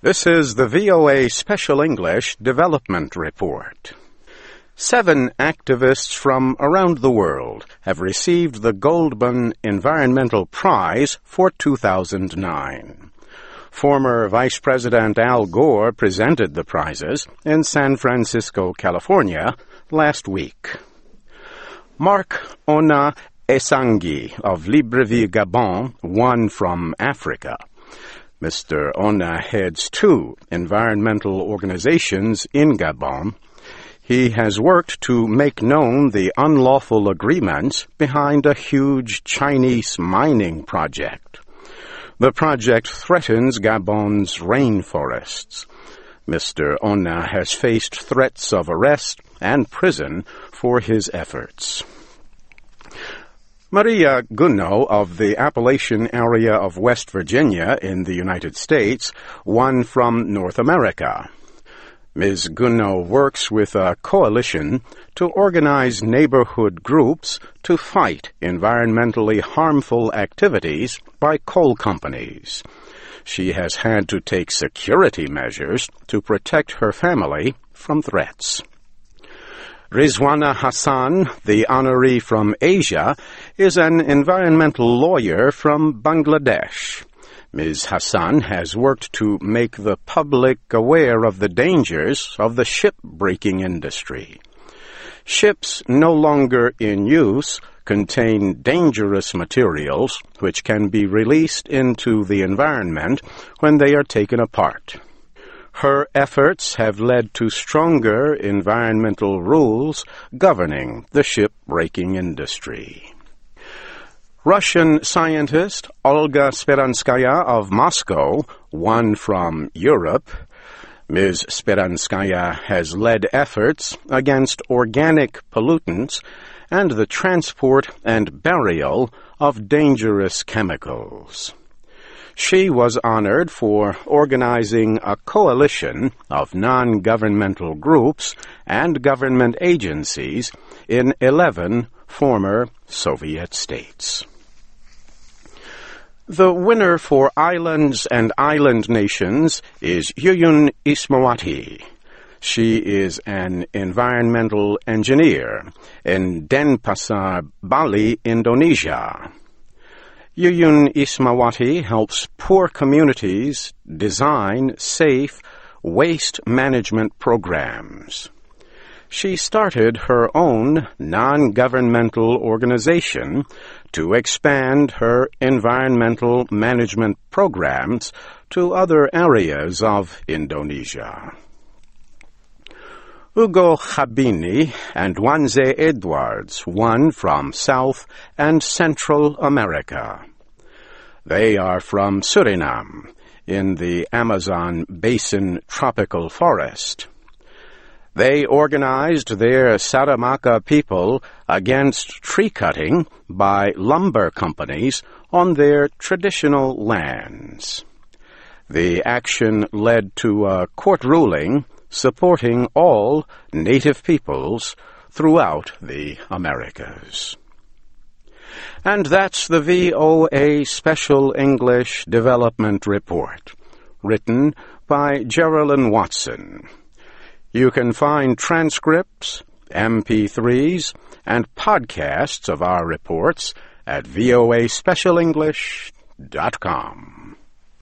This is the VOA Special English Development Report. Seven activists from around the world have received the Goldman Environmental Prize for 2009. Former Vice President Al Gore presented the prizes in San Francisco, California, last week. Marc Ona Essangui of Libreville, Gabon, won from Africa. Mr. Ona heads two environmental organizations in Gabon. He has worked to make known the unlawful agreements behind a huge Chinese mining project. The project threatens Gabon's rainforests. Mr. Ona has faced threats of arrest and prison for his efforts. Maria Gunnoe of the Appalachian area of West Virginia in the United States won from North America. Ms. Gunnoe works with a coalition to organize neighborhood groups to fight environmentally harmful activities by coal companies. She has had to take security measures to protect her family from threats. Rizwana Hasan, the honoree from Asia, is an environmental lawyer from Bangladesh. Ms. Hassan has worked to make the public aware of the dangers of the shipbreaking industry. Ships no longer in use contain dangerous materials which can be released into the environment when they are taken apart. Her efforts have led to stronger environmental rules governing the shipbreaking industry. Russian scientist Olga Speranskaya of Moscow won from Europe. Ms. Speranskaya has led efforts against organic pollutants and the transport and burial of dangerous chemicals. She was honored for organizing a coalition of non-governmental groups and government agencies in 11 former Soviet states. The winner for Islands and Island Nations is Yuyun Ismawati. She is an environmental engineer in Denpasar, Bali, Indonesia. Yuyun Ismawati helps poor communities design safe waste management programs. She started her own non-governmental organization to expand her environmental management programs to other areas of Indonesia. Hugo Jabini and Wanze Eduards won from South and Central America. They are from Suriname, in the Amazon Basin tropical forest. They organized their Saramacca people against tree cutting by lumber companies on their traditional lands. The action led to a court ruling supporting all native peoples throughout the Americas. And that's the VOA Special English Development Report, written by Geraldine Watson. You can find transcripts, MP3s, and podcasts of our reports at voaspecialenglish.com.